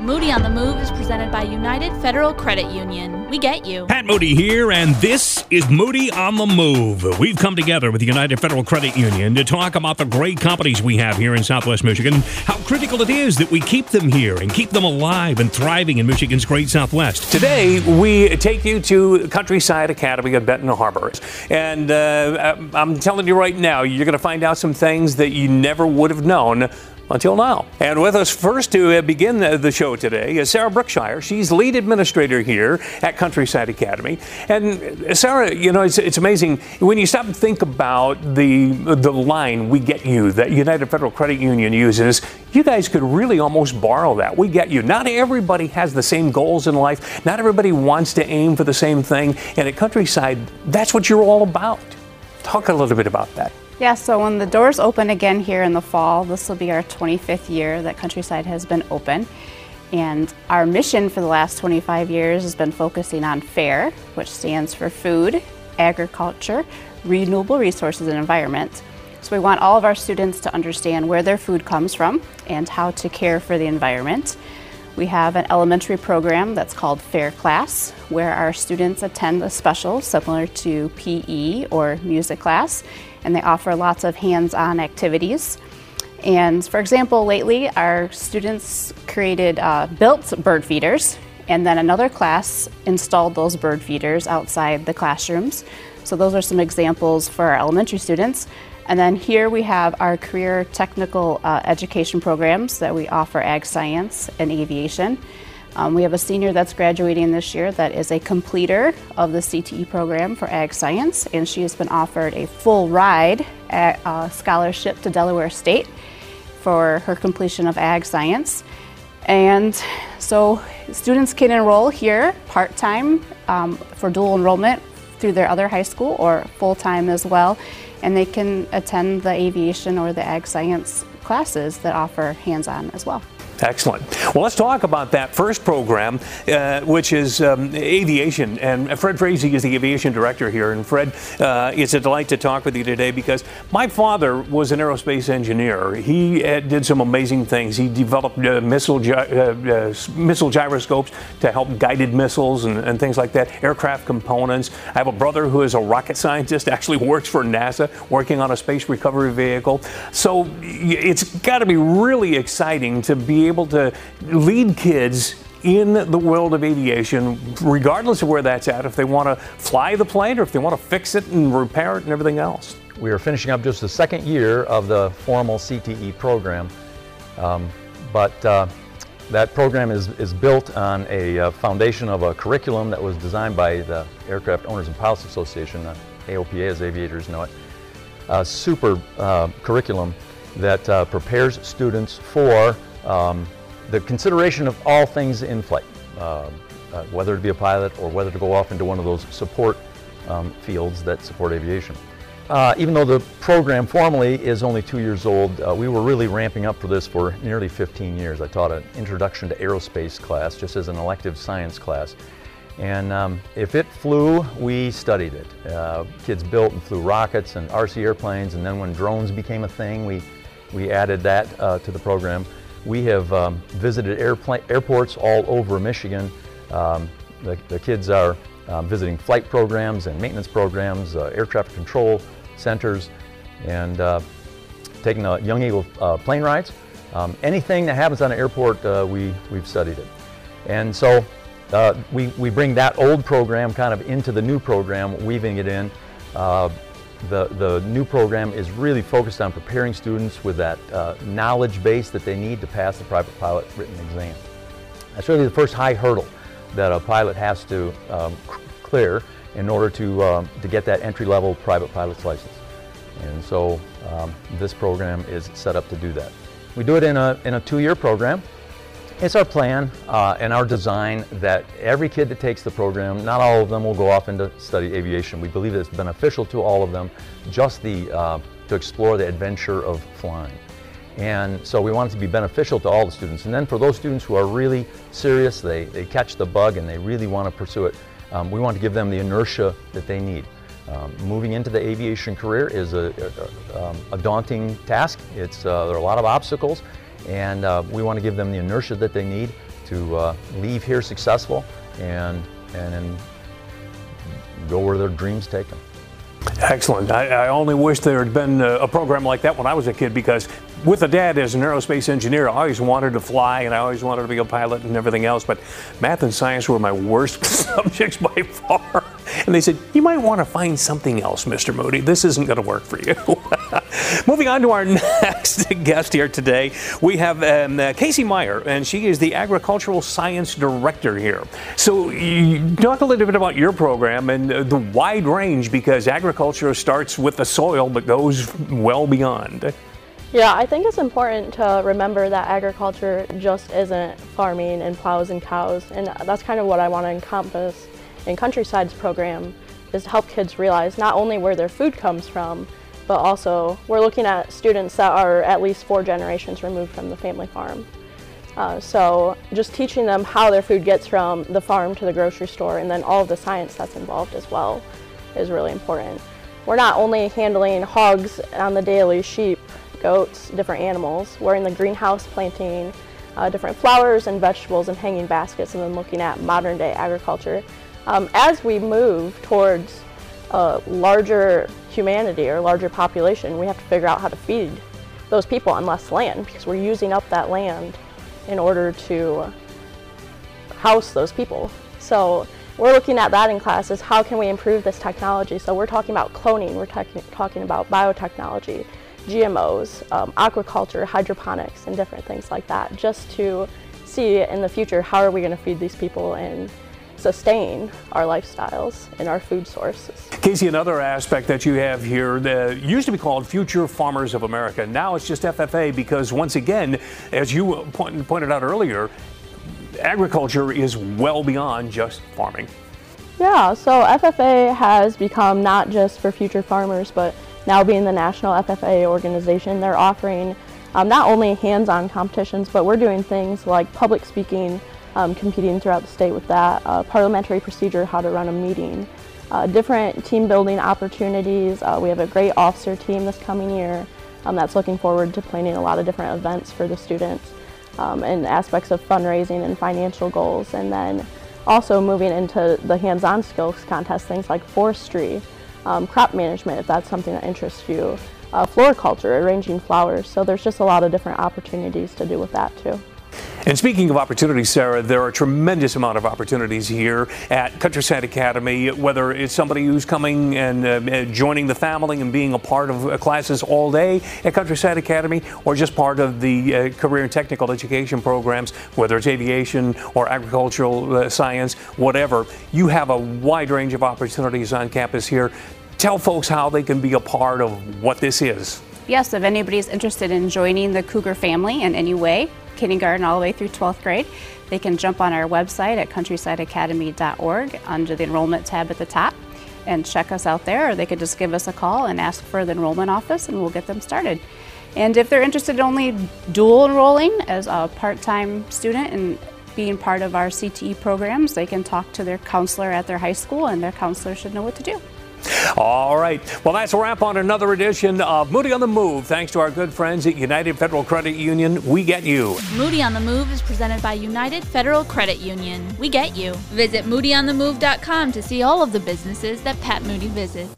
Moody on the Move is presented by United Federal Credit Union. We get you. Pat Moody here, and this is Moody on the Move. We've come together with the United Federal Credit Union to talk about the great companies we have here in Southwest Michigan, how critical it is that we keep them here and keep them alive and thriving in Michigan's great Southwest. Today, we take you to Countryside Academy of Benton Harbor. And uh, I'm telling you right now, you're going to find out some things that you never would have known until now. And with us first to uh, begin the show today is Sarah Brookshire. She's lead administrator here at Countryside Academy. And uh, Sarah, you know, it's, it's amazing when you stop and think about the the line "We get you" that United Federal Credit Union uses. You guys could really almost borrow that. We get you. Not everybody has the same goals in life. Not everybody wants to aim for the same thing. And at Countryside, that's what you're all about. Talk a little bit about that. Yeah, so when the doors open again here in the fall, this will be our 25th year that Countryside has been open. And our mission for the last 25 years has been focusing on FAIR, which stands for Food, Agriculture, Renewable Resources, and Environment. So we want all of our students to understand where their food comes from and how to care for the environment. We have an elementary program that's called Fair Class, where our students attend a special similar to PE or music class and they offer lots of hands-on activities. And for example, lately our students created, uh, built bird feeders, and then another class installed those bird feeders outside the classrooms. So those are some examples for our elementary students. And then here we have our career technical uh, education programs that we offer ag science and aviation. Um, we have a senior that's graduating this year that is a completer of the CTE program for Ag Science, and she has been offered a full ride at, uh, scholarship to Delaware State for her completion of Ag Science. And so students can enroll here part time um, for dual enrollment through their other high school or full time as well, and they can attend the aviation or the Ag Science classes that offer hands on as well. Excellent. Well, let's talk about that first program, uh, which is um, aviation. And Fred Frazee is the aviation director here. And Fred, uh, it's a delight to talk with you today because my father was an aerospace engineer. He uh, did some amazing things. He developed uh, missile, gy- uh, uh, missile gyroscopes to help guided missiles and, and, things like that, aircraft components. I have a brother who is a rocket scientist, actually works for NASA, working on a space recovery vehicle. So it's got to be really exciting to be able to lead kids in the world of aviation, regardless of where that's at, if they want to fly the plane or if they want to fix it and repair it and everything else. We are finishing up just the second year of the formal CTE program, um, but uh, that program is, is built on a uh, foundation of a curriculum that was designed by the Aircraft Owners and Pilots Association, uh, AOPA as aviators know it. A super uh, curriculum that uh, prepares students for um, the consideration of all things in flight, uh, uh, whether to be a pilot or whether to go off into one of those support um, fields that support aviation. Uh, even though the program formally is only two years old, uh, we were really ramping up for this for nearly 15 years. I taught an introduction to aerospace class just as an elective science class. And um, if it flew, we studied it. Uh, kids built and flew rockets and RC airplanes, and then when drones became a thing, we, we added that uh, to the program. We have um, visited airports all over Michigan. Um, the, the, kids are um, visiting flight programs and maintenance programs, uh, air traffic control centers, and uh, taking a Young Eagle uh, plane rides. Um, anything that happens on an airport, uh, we, we've studied it. And so uh, we, we bring that old program kind of into the new program, weaving it in. The, the new program is really focused on preparing students with that uh, knowledge base that they need to pass the private pilot written exam. That's really the first high hurdle that a pilot has to um, clear in order to, um, to get that entry-level private pilot's license. And so um, this program is set up to do that. We do it in a, in a two-year program. It's our plan uh, and our design that every kid that takes the program, not all of them will go off into study aviation. We believe it's beneficial to all of them, just the, uh, to explore the adventure of flying. And so we want it to be beneficial to all the students. And then for those students who are really serious, they, they catch the bug and they really want to pursue it, um, we want to give them the inertia that they need. Um, moving into the aviation career is a, a, um, a daunting task. It's, uh, there are a lot of obstacles and uh, we want to give them the inertia that they need to uh, leave here successful and, and, go where their dreams take them. Excellent. I, I, only wish there had been a, a, program like that when I was a kid because with a dad as an aerospace engineer, I always wanted to fly and I always wanted to be a pilot and everything else. But math and science were my worst subjects by far. And they said, You might want to find something else, Mr. Moody. This isn't going to work for you. Moving on to our next guest here today, we have um, uh, Casey Meyer, and she is the Agricultural Science Director here. So, talk a little bit about your program and uh, the wide range because agriculture starts with the soil but goes well beyond. Yeah, I think it's important to remember that agriculture just isn't farming and plows and cows, and that's kind of what I want to encompass in Countryside's program is to help kids realize not only where their food comes from, but also we're looking at students that are at least four generations removed from the family farm. Uh, so just teaching them how their food gets from the farm to the grocery store and then all of the science that's involved as well is really important. We're not only handling hogs on the daily, sheep, goats, different animals. We're in the greenhouse planting uh, different flowers and vegetables and hanging baskets and then looking at modern day agriculture um, as we move towards a larger humanity or larger population, we have to figure out how to feed those people on less land because we're using up that land in order to house those people. So we're looking at that in classes. How can we improve this technology? So we're talking about cloning, we're talking about biotechnology, GMOs, um, aquaculture, hydroponics, and different things like that, just to see in the future how are we going to feed these people and sustain our lifestyles and our food sources. Casey, another aspect that you have here that used to be called Future Farmers of America. Now it's just FFA because, once again, as you point, pointed out earlier, agriculture is well beyond just farming. Yeah, so FFA has become not just for future farmers, but now being the national FFA organization, they're offering um, not only hands-on competitions, but we're doing things like public speaking, um, competing throughout the state with that, uh, parliamentary procedure, how to run a meeting, uh, different team building opportunities. Uh, we have a great officer team this coming year um, that's looking forward to planning a lot of different events for the students um, and aspects of fundraising and financial goals. And then also moving into the hands-on skills contest, things like forestry, um, crop management, if that's something that interests you, uh, floriculture, arranging flowers. So there's just a lot of different opportunities to do with that too. And speaking of opportunities, Sarah, there are a tremendous amount of opportunities here at Countryside Academy, whether it's somebody who's coming and uh, joining the family and being a part of uh, classes all day at Countryside Academy, or just part of the uh, career and technical education programs, whether it's aviation or agricultural uh, science, whatever. You have a wide range of opportunities on campus here. Tell folks how they can be a part of what this is. Yes, if anybody's interested in joining the Cougar family in any way, kindergarten all the way through 12th grade, they can jump on our website at countrysideacademy.org under the enrollment tab at the top and check us out there, or they could just give us a call and ask for the enrollment office and we'll get them started. And if they're interested in only dual enrolling as a part time student and being part of our CTE programs, they can talk to their counselor at their high school, and their counselor should know what to do. All right. Well, that's a wrap on another edition of Moody on the Move. Thanks to our good friends at United Federal Credit Union. We get you. Moody on the Move is presented by United Federal Credit Union. We get you. Visit moodyonthemove.com to see all of the businesses that Pat Moody visits.